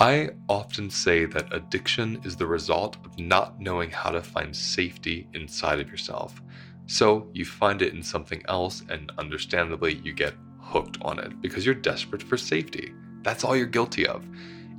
I often say that addiction is the result of not knowing how to find safety inside of yourself. So you find it in something else, and understandably, you get hooked on it because you're desperate for safety. That's all you're guilty of.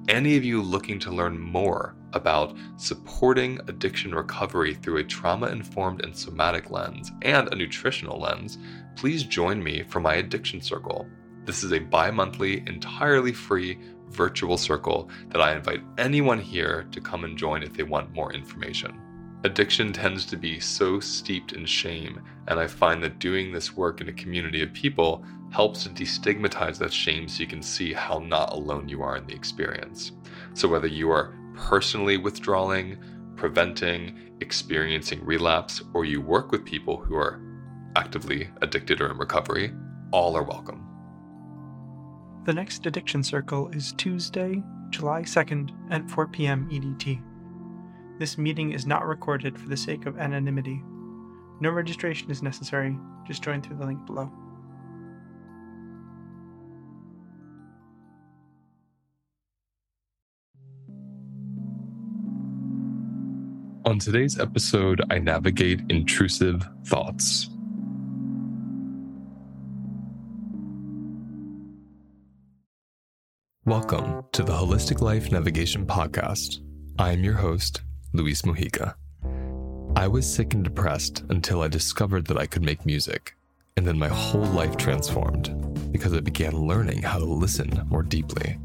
Any of you looking to learn more about supporting addiction recovery through a trauma informed and somatic lens and a nutritional lens, please join me for my addiction circle. This is a bi monthly, entirely free virtual circle that I invite anyone here to come and join if they want more information. Addiction tends to be so steeped in shame, and I find that doing this work in a community of people helps to destigmatize that shame so you can see how not alone you are in the experience. So, whether you are personally withdrawing, preventing, experiencing relapse, or you work with people who are actively addicted or in recovery, all are welcome. The next Addiction Circle is Tuesday, July 2nd at 4 p.m. EDT. This meeting is not recorded for the sake of anonymity. No registration is necessary, just join through the link below. On today's episode, I navigate intrusive thoughts. Welcome to the Holistic Life Navigation Podcast. I am your host, Luis Mujica. I was sick and depressed until I discovered that I could make music, and then my whole life transformed because I began learning how to listen more deeply.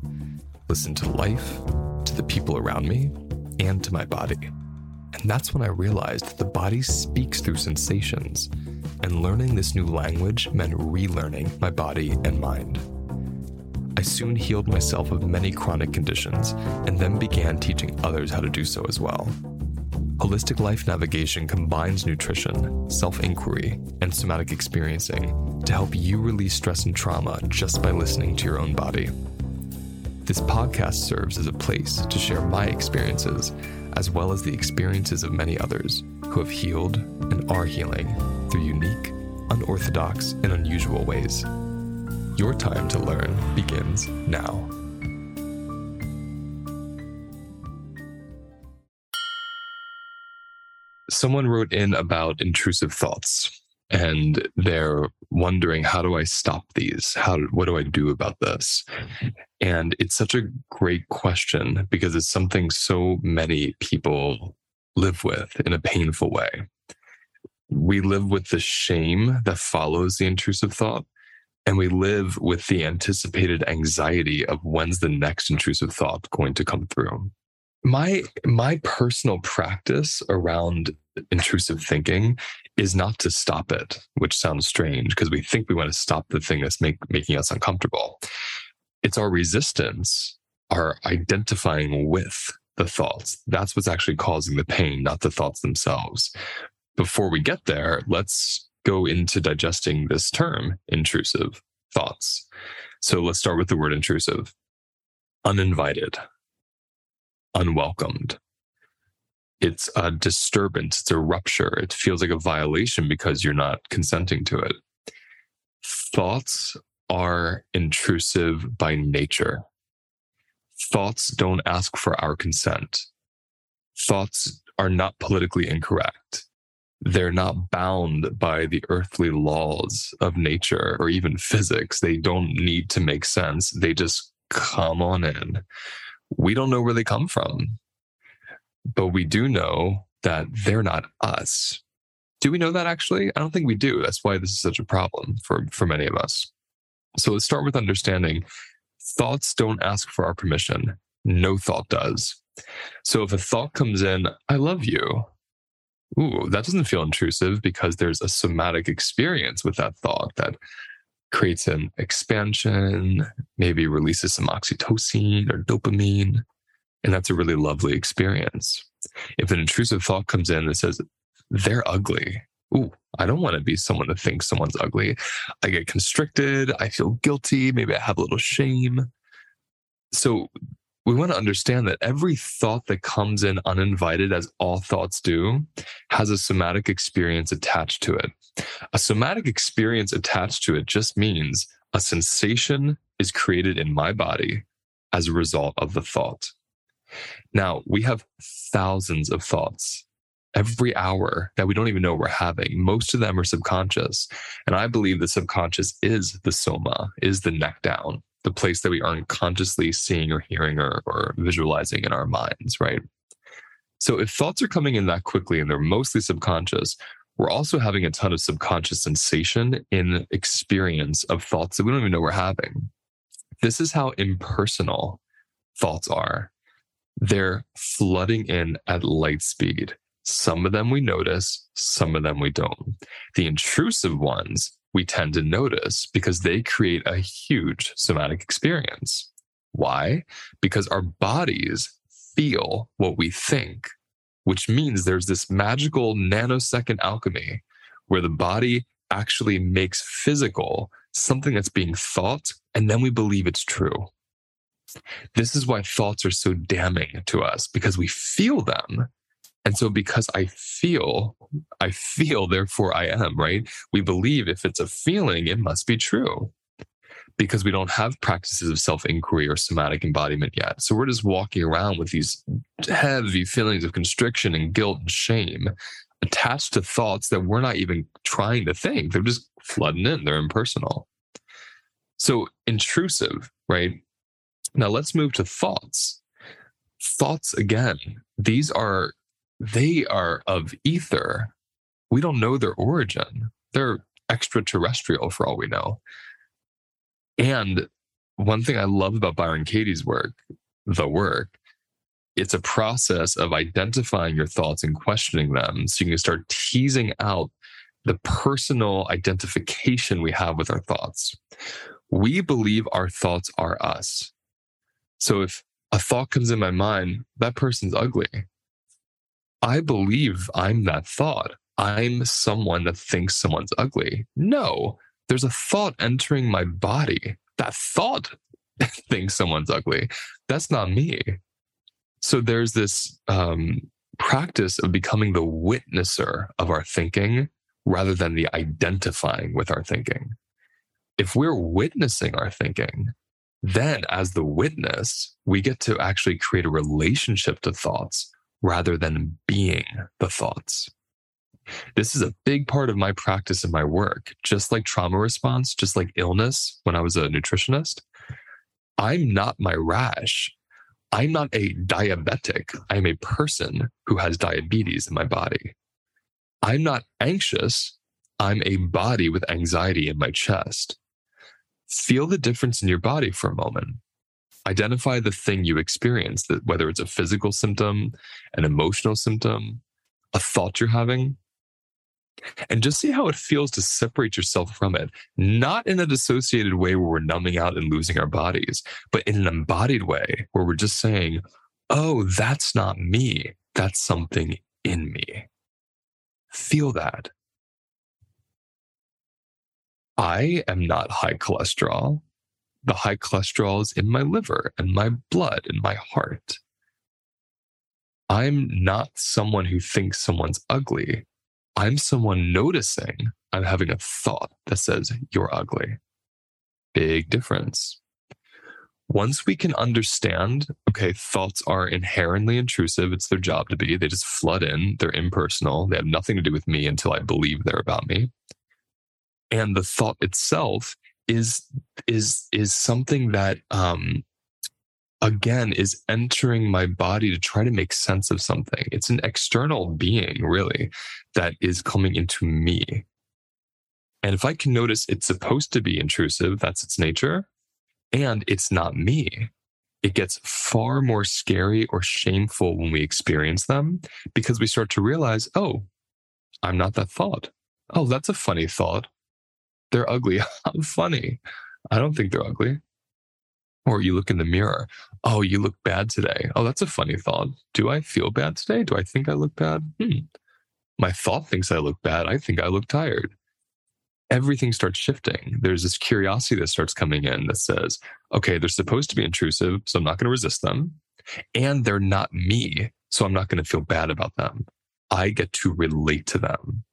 Listen to life, to the people around me, and to my body. And that's when I realized that the body speaks through sensations, and learning this new language meant relearning my body and mind. I soon healed myself of many chronic conditions and then began teaching others how to do so as well. Holistic Life Navigation combines nutrition, self inquiry, and somatic experiencing to help you release stress and trauma just by listening to your own body. This podcast serves as a place to share my experiences, as well as the experiences of many others who have healed and are healing through unique, unorthodox, and unusual ways. Your time to learn begins now. Someone wrote in about intrusive thoughts and they're wondering how do I stop these? How what do I do about this? And it's such a great question because it's something so many people live with in a painful way. We live with the shame that follows the intrusive thought and we live with the anticipated anxiety of when's the next intrusive thought going to come through. My my personal practice around intrusive thinking is not to stop it which sounds strange because we think we want to stop the thing that's make, making us uncomfortable. It's our resistance our identifying with the thoughts. That's what's actually causing the pain not the thoughts themselves. Before we get there let's go into digesting this term, intrusive thoughts. So let's start with the word intrusive uninvited, unwelcomed. It's a disturbance, it's a rupture. It feels like a violation because you're not consenting to it. Thoughts are intrusive by nature. Thoughts don't ask for our consent. Thoughts are not politically incorrect they're not bound by the earthly laws of nature or even physics. They don't need to make sense. They just come on in. We don't know where they come from, but we do know that they're not us. Do we know that actually? I don't think we do. That's why this is such a problem for, for many of us. So let's start with understanding thoughts don't ask for our permission. No thought does. So if a thought comes in, I love you, ooh, that doesn't feel intrusive because there's a somatic experience with that thought that creates an expansion, maybe releases some oxytocin or dopamine. And that's a really lovely experience. If an intrusive thought comes in that says, they're ugly. Ooh, I don't want to be someone that thinks someone's ugly. I get constricted. I feel guilty. Maybe I have a little shame. So we want to understand that every thought that comes in uninvited, as all thoughts do, has a somatic experience attached to it. A somatic experience attached to it just means a sensation is created in my body as a result of the thought. Now, we have thousands of thoughts every hour that we don't even know we're having. Most of them are subconscious. And I believe the subconscious is the soma, is the neck down, the place that we aren't consciously seeing or hearing or, or visualizing in our minds, right? So if thoughts are coming in that quickly and they're mostly subconscious, we're also having a ton of subconscious sensation in experience of thoughts that we don't even know we're having. This is how impersonal thoughts are. They're flooding in at light speed. Some of them we notice, some of them we don't. The intrusive ones we tend to notice because they create a huge somatic experience. Why? Because our bodies feel what we think, which means there's this magical nanosecond alchemy where the body actually makes physical something that's being thought, and then we believe it's true. This is why thoughts are so damning to us because we feel them. And so, because I feel, I feel, therefore I am, right? We believe if it's a feeling, it must be true because we don't have practices of self inquiry or somatic embodiment yet. So we're just walking around with these heavy feelings of constriction and guilt and shame attached to thoughts that we're not even trying to think. They're just flooding in, they're impersonal. So intrusive, right? Now let's move to thoughts. Thoughts, again, these are, they are of ether. We don't know their origin. They're extraterrestrial for all we know. And one thing I love about Byron Katie's work, the work, it's a process of identifying your thoughts and questioning them so you can start teasing out the personal identification we have with our thoughts. We believe our thoughts are us. So if a thought comes in my mind, that person's ugly. I believe I'm that thought. I'm someone that thinks someone's ugly. No, there's a thought entering my body. That thought thinks someone's ugly. That's not me. So there's this um, practice of becoming the witnesser of our thinking rather than the identifying with our thinking. If we're witnessing our thinking, then as the witness, we get to actually create a relationship to thoughts rather than being the thoughts. This is a big part of my practice and my work. Just like trauma response, just like illness when I was a nutritionist, I'm not my rash. I'm not a diabetic. I'm a person who has diabetes in my body. I'm not anxious. I'm a body with anxiety in my chest. Feel the difference in your body for a moment. Identify the thing you experience, that whether it's a physical symptom, an emotional symptom, a thought you're having, and just see how it feels to separate yourself from it, not in a dissociated way where we're numbing out and losing our bodies, but in an embodied way where we're just saying, oh, that's not me. That's something in me. Feel that. I am not high cholesterol. The high cholesterol is in my liver and my blood and my heart. I'm not someone who thinks someone's ugly. I'm someone noticing I'm having a thought that says, You're ugly. Big difference. Once we can understand, okay, thoughts are inherently intrusive. It's their job to be. They just flood in. They're impersonal. They have nothing to do with me until I believe they're about me. And the thought itself is is is something that um again is entering my body to try to make sense of something. It's an external being, really, that is coming into me. And if I can notice it's supposed to be intrusive, that's its nature, and it's not me, it gets far more scary or shameful when we experience them because we start to realize, oh, I'm not that thought. Oh, that's a funny thought. They're ugly. How funny. I don't think they're ugly. Or you look in the mirror. Oh, you look bad today. Oh, that's a funny thought. Do I feel bad today? Do I think I look bad? Hmm. My thought thinks I look bad. I think I look tired. Everything starts shifting. There's this curiosity that starts coming in that says, okay, they're supposed to be intrusive, so I'm not going to resist them. And they're not me, so I'm not going to feel bad about them. I get to relate to them.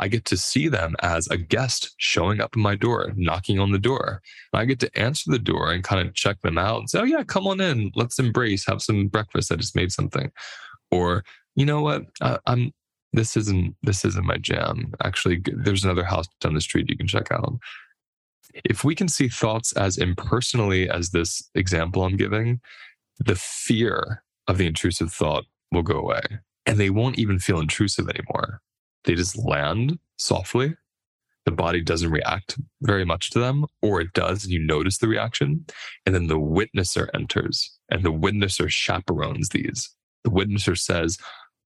I get to see them as a guest showing up in my door, knocking on the door. I get to answer the door and kind of check them out and say, oh, yeah, come on in. Let's embrace, have some breakfast. I just made something. Or, you know what? I, I'm, this isn't, this isn't my jam. Actually, there's another house down the street you can check out. If we can see thoughts as impersonally as this example I'm giving, the fear of the intrusive thought will go away and they won't even feel intrusive anymore. They just land softly. The body doesn't react very much to them, or it does, and you notice the reaction. And then the witnesser enters, and the witnesser chaperones these. The witnesser says,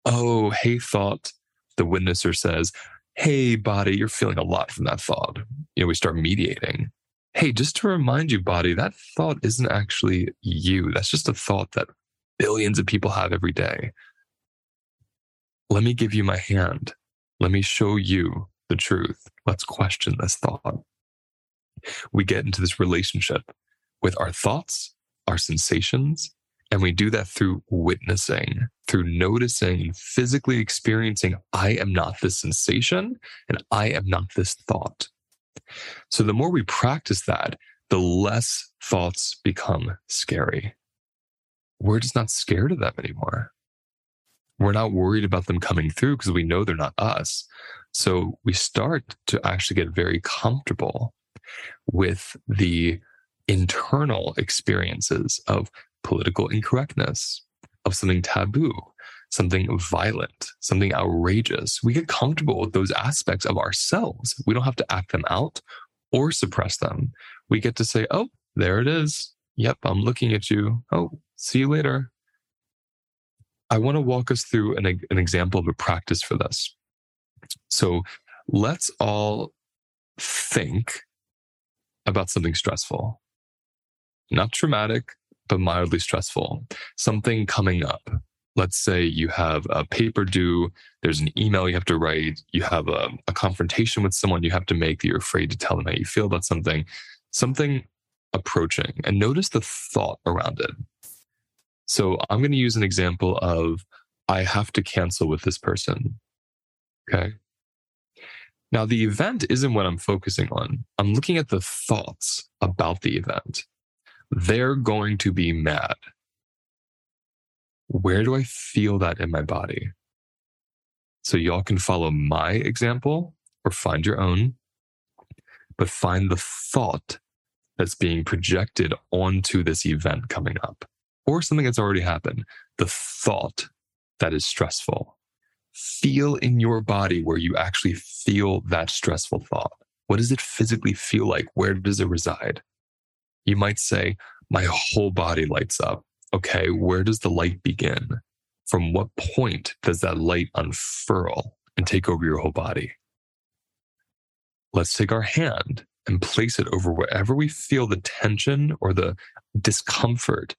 Oh, hey, thought. The witnesser says, Hey, body, you're feeling a lot from that thought. You know, we start mediating. Hey, just to remind you, body, that thought isn't actually you. That's just a thought that billions of people have every day. Let me give you my hand. Let me show you the truth. Let's question this thought. We get into this relationship with our thoughts, our sensations, and we do that through witnessing, through noticing and physically experiencing, I am not this sensation and I am not this thought. So the more we practice that, the less thoughts become scary. We're just not scared of them anymore. We're not worried about them coming through because we know they're not us. So we start to actually get very comfortable with the internal experiences of political incorrectness, of something taboo, something violent, something outrageous. We get comfortable with those aspects of ourselves. We don't have to act them out or suppress them. We get to say, oh, there it is. Yep, I'm looking at you. Oh, see you later. I want to walk us through an, an example of a practice for this. So let's all think about something stressful, not traumatic, but mildly stressful, something coming up. Let's say you have a paper due, there's an email you have to write, you have a, a confrontation with someone you have to make that you're afraid to tell them how you feel about something, something approaching, and notice the thought around it. So I'm going to use an example of I have to cancel with this person. Okay. Now, the event isn't what I'm focusing on. I'm looking at the thoughts about the event. They're going to be mad. Where do I feel that in my body? So, y'all can follow my example or find your own, but find the thought that's being projected onto this event coming up or something that's already happened, the thought that is stressful. Feel in your body where you actually feel that stressful thought. What does it physically feel like? Where does it reside? You might say, My whole body lights up. Okay, where does the light begin? From what point does that light unfurl and take over your whole body? Let's take our hand and place it over wherever we feel the tension or the discomfort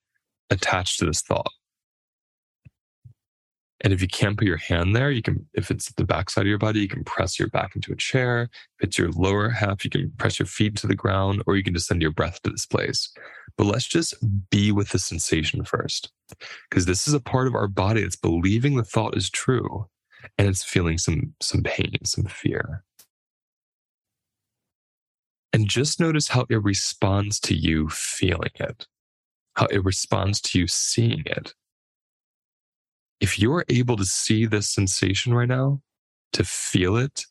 attached to this thought. And if you can't put your hand there, you can, if it's the backside of your body, you can press your back into a chair. If it's your lower half, you can press your feet to the ground, or you can just send your breath to this place. But let's just be with the sensation first, because this is a part of our body that's believing the thought is true and it's feeling some, some pain, some fear. And just notice how it responds to you feeling it how it responds to you seeing it. If you're able to see this sensation right now, to feel it,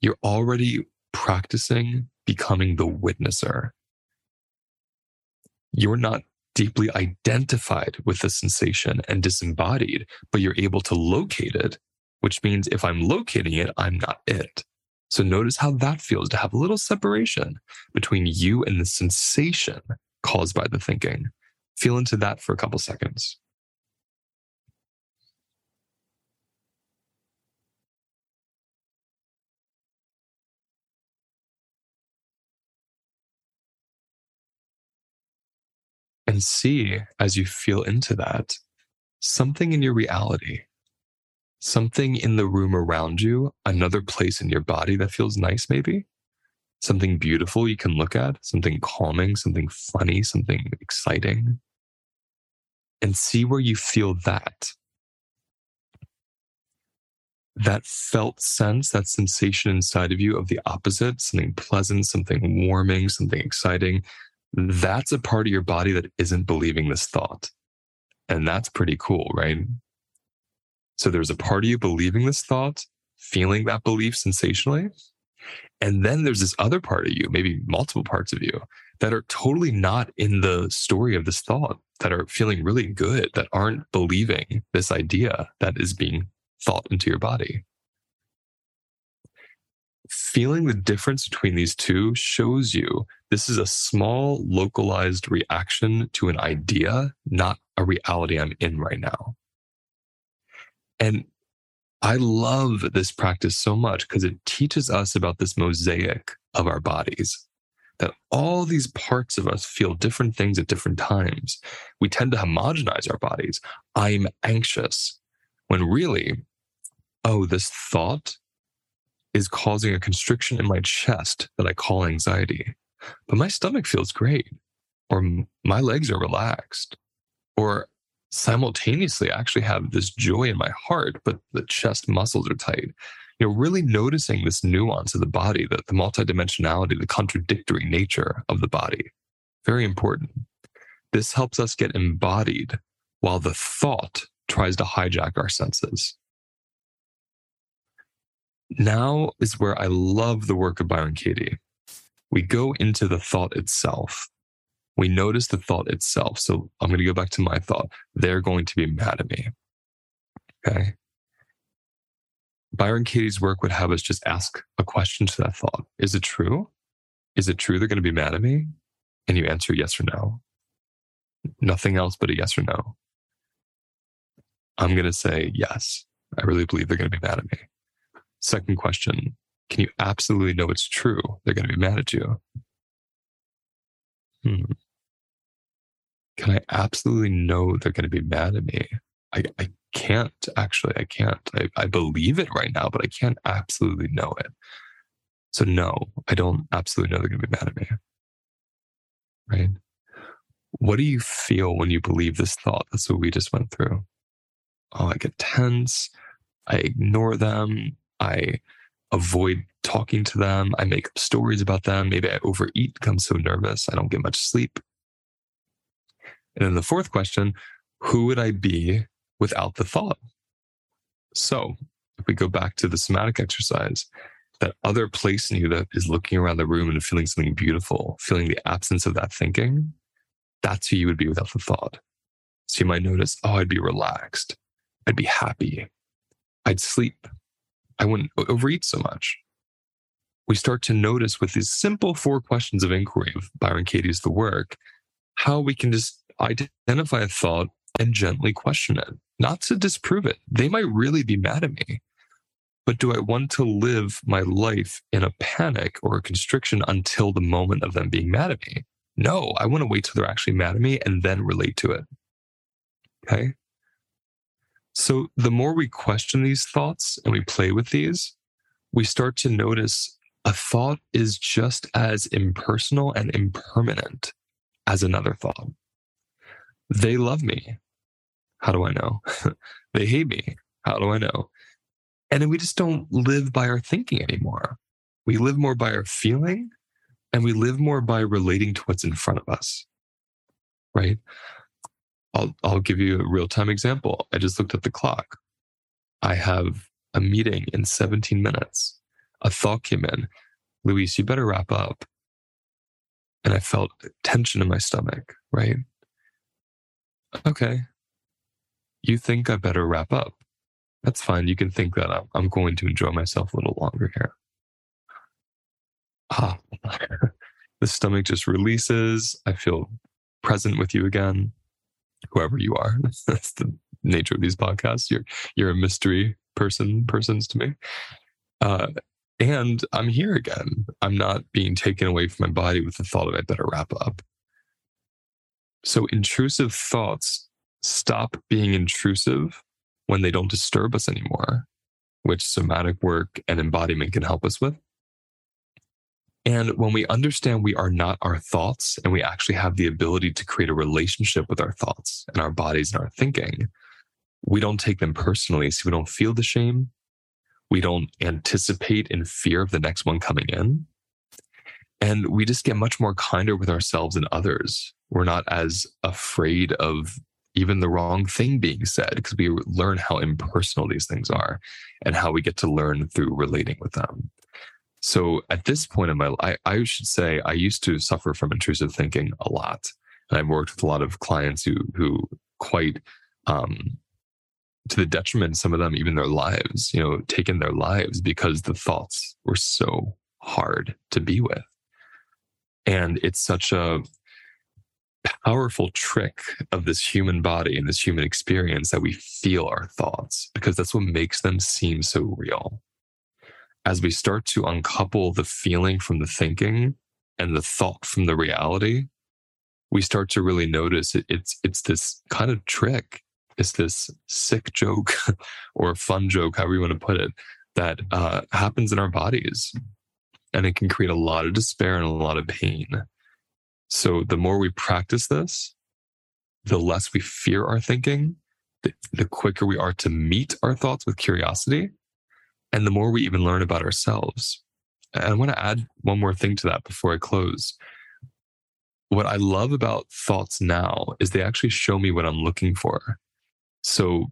you're already practicing becoming the witnesser. You're not deeply identified with the sensation and disembodied, but you're able to locate it, which means if I'm locating it, I'm not it. So notice how that feels to have a little separation between you and the sensation caused by the thinking. Feel into that for a couple seconds. And see as you feel into that something in your reality, something in the room around you, another place in your body that feels nice, maybe something beautiful you can look at, something calming, something funny, something exciting and see where you feel that. that felt sense, that sensation inside of you of the opposite, something pleasant, something warming, something exciting, that's a part of your body that isn't believing this thought. And that's pretty cool, right? So there's a part of you believing this thought, feeling that belief sensationally. And then there's this other part of you, maybe multiple parts of you that are totally not in the story of this thought, that are feeling really good, that aren't believing this idea that is being thought into your body. Feeling the difference between these two shows you this is a small localized reaction to an idea, not a reality I'm in right now. And I love this practice so much because it teaches us about this mosaic of our bodies that all these parts of us feel different things at different times. We tend to homogenize our bodies. I'm anxious when really, oh, this thought is causing a constriction in my chest that I call anxiety but my stomach feels great, or my legs are relaxed, or simultaneously I actually have this joy in my heart, but the chest muscles are tight. You know, really noticing this nuance of the body, the, the multidimensionality, the contradictory nature of the body. Very important. This helps us get embodied while the thought tries to hijack our senses. Now is where I love the work of Byron Katie we go into the thought itself. We notice the thought itself. So I'm going to go back to my thought. They're going to be mad at me. Okay. Byron Katie's work would have us just ask a question to that thought. Is it true? Is it true they're going to be mad at me? And you answer yes or no. Nothing else but a yes or no. I'm going to say yes. I really believe they're going to be mad at me. Second question can you absolutely know it's true? They're going to be mad at you. Hmm. Can I absolutely know they're going to be mad at me? I, I can't actually. I can't. I, I believe it right now, but I can't absolutely know it. So, no, I don't absolutely know they're going to be mad at me. Right? What do you feel when you believe this thought? That's what we just went through. Oh, I get tense. I ignore them. I avoid talking to them. I make up stories about them. Maybe I overeat, become so nervous, I don't get much sleep. And then the fourth question who would I be without the thought? So if we go back to the somatic exercise, that other place in you that is looking around the room and feeling something beautiful, feeling the absence of that thinking, that's who you would be without the thought. So you might notice, oh, I'd be relaxed. I'd be happy. I'd sleep. I wouldn't overeat so much. We start to notice with these simple four questions of inquiry of Byron Katie's The Work, how we can just identify a thought and gently question it, not to disprove it. They might really be mad at me. But do I want to live my life in a panic or a constriction until the moment of them being mad at me? No, I want to wait till they're actually mad at me and then relate to it. Okay. So the more we question these thoughts and we play with these, we start to notice a thought is just as impersonal and impermanent as another thought. They love me. How do I know? they hate me. How do I know? And then we just don't live by our thinking anymore. We live more by our feeling and we live more by relating to what's in front of us. Right? I'll, I'll give you a real time example. I just looked at the clock. I have a meeting in 17 minutes. A thought came in Luis, you better wrap up. And I felt tension in my stomach, right? Okay. You think I better wrap up. That's fine. You can think that I'm, I'm going to enjoy myself a little longer here. Ah, the stomach just releases. I feel present with you again whoever you are. That's the nature of these podcasts. You're you're a mystery person, persons to me. Uh, and I'm here again. I'm not being taken away from my body with the thought of I better wrap up. So intrusive thoughts stop being intrusive when they don't disturb us anymore, which somatic work and embodiment can help us with. And when we understand we are not our thoughts and we actually have the ability to create a relationship with our thoughts and our bodies and our thinking, we don't take them personally. So we don't feel the shame. We don't anticipate in fear of the next one coming in. And we just get much more kinder with ourselves and others. We're not as afraid of even the wrong thing being said because we learn how impersonal these things are and how we get to learn through relating with them. So at this point in my life, I, should say I used to suffer from intrusive thinking a lot. And I've worked with a lot of clients who who quite um, to the detriment some of them even their lives, you know, taken their lives because the thoughts were so hard to be with. And it's such a powerful trick of this human body and this human experience that we feel our thoughts because that's what makes them seem so real. As we start to uncouple the feeling from the thinking and the thought from the reality, we start to really notice it, it's it's this kind of trick. It's this sick joke or fun joke, however you want to put it, that uh, happens in our bodies, and it can create a lot of despair and a lot of pain. So the more we practice this, the less we fear our thinking, the, the quicker we are to meet our thoughts with curiosity, and the more we even learn about ourselves. And I want to add one more thing to that before I close. What I love about thoughts now is they actually show me what I'm looking for. So,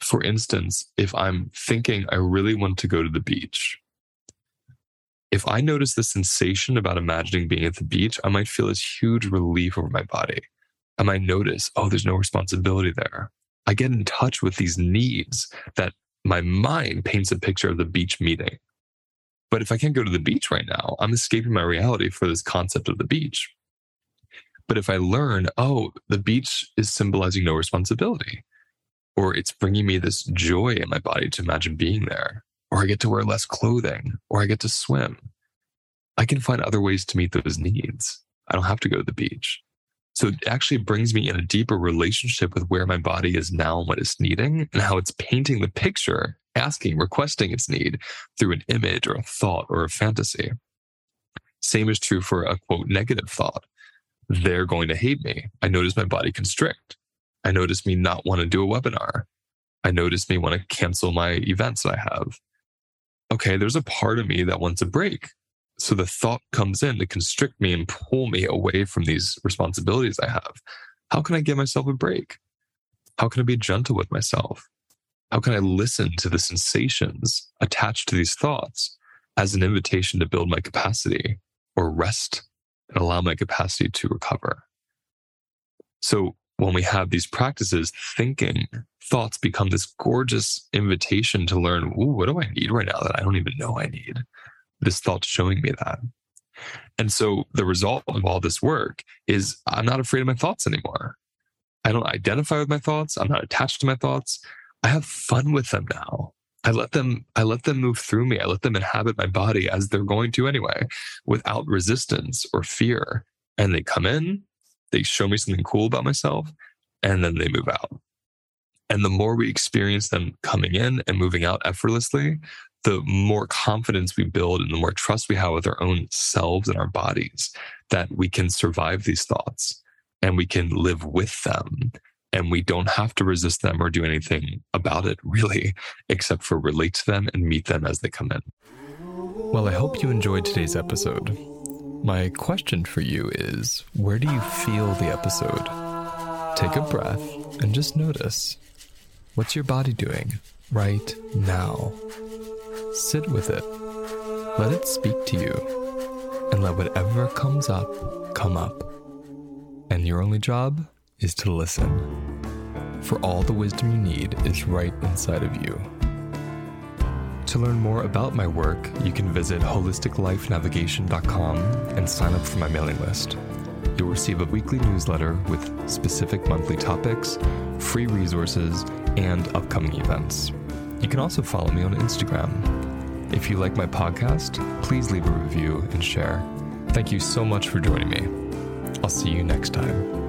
for instance, if I'm thinking I really want to go to the beach, if I notice the sensation about imagining being at the beach, I might feel this huge relief over my body. I might notice, oh, there's no responsibility there. I get in touch with these needs that my mind paints a picture of the beach meeting. But if I can't go to the beach right now, I'm escaping my reality for this concept of the beach. But if I learn, oh, the beach is symbolizing no responsibility, or it's bringing me this joy in my body to imagine being there, or I get to wear less clothing, or I get to swim, I can find other ways to meet those needs. I don't have to go to the beach. So it actually brings me in a deeper relationship with where my body is now and what it's needing and how it's painting the picture, asking, requesting its need through an image or a thought or a fantasy. Same is true for a quote negative thought. They're going to hate me. I notice my body constrict. I notice me not want to do a webinar. I notice me want to cancel my events I have. Okay, there's a part of me that wants a break. So the thought comes in to constrict me and pull me away from these responsibilities I have. How can I give myself a break? How can I be gentle with myself? How can I listen to the sensations attached to these thoughts as an invitation to build my capacity or rest and allow my capacity to recover? So when we have these practices, thinking thoughts become this gorgeous invitation to learn, Ooh, what do I need right now that I don't even know I need? this thought showing me that. And so the result of all this work is I'm not afraid of my thoughts anymore. I don't identify with my thoughts. I'm not attached to my thoughts. I have fun with them now. I let them I let them move through me. I let them inhabit my body as they're going to anyway, without resistance or fear. And they come in, they show me something cool about myself, and then they move out. And the more we experience them coming in and moving out effortlessly, the more confidence we build and the more trust we have with our own selves and our bodies that we can survive these thoughts and we can live with them. And we don't have to resist them or do anything about it really except for relate to them and meet them as they come in. Well i hope you enjoyed today's episode my question for you is where do you feel the episode take a breath and just notice what's your body doing right now Sit with it. Let it speak to you. And let whatever comes up come up. And your only job is to listen. For all the wisdom you need is right inside of you. To learn more about my work, you can visit holisticlifenavigation.com and sign up for my mailing list. You'll receive a weekly newsletter with specific monthly topics, free resources, and upcoming events. You can also follow me on Instagram if you like my podcast, please leave a review and share. Thank you so much for joining me. I'll see you next time.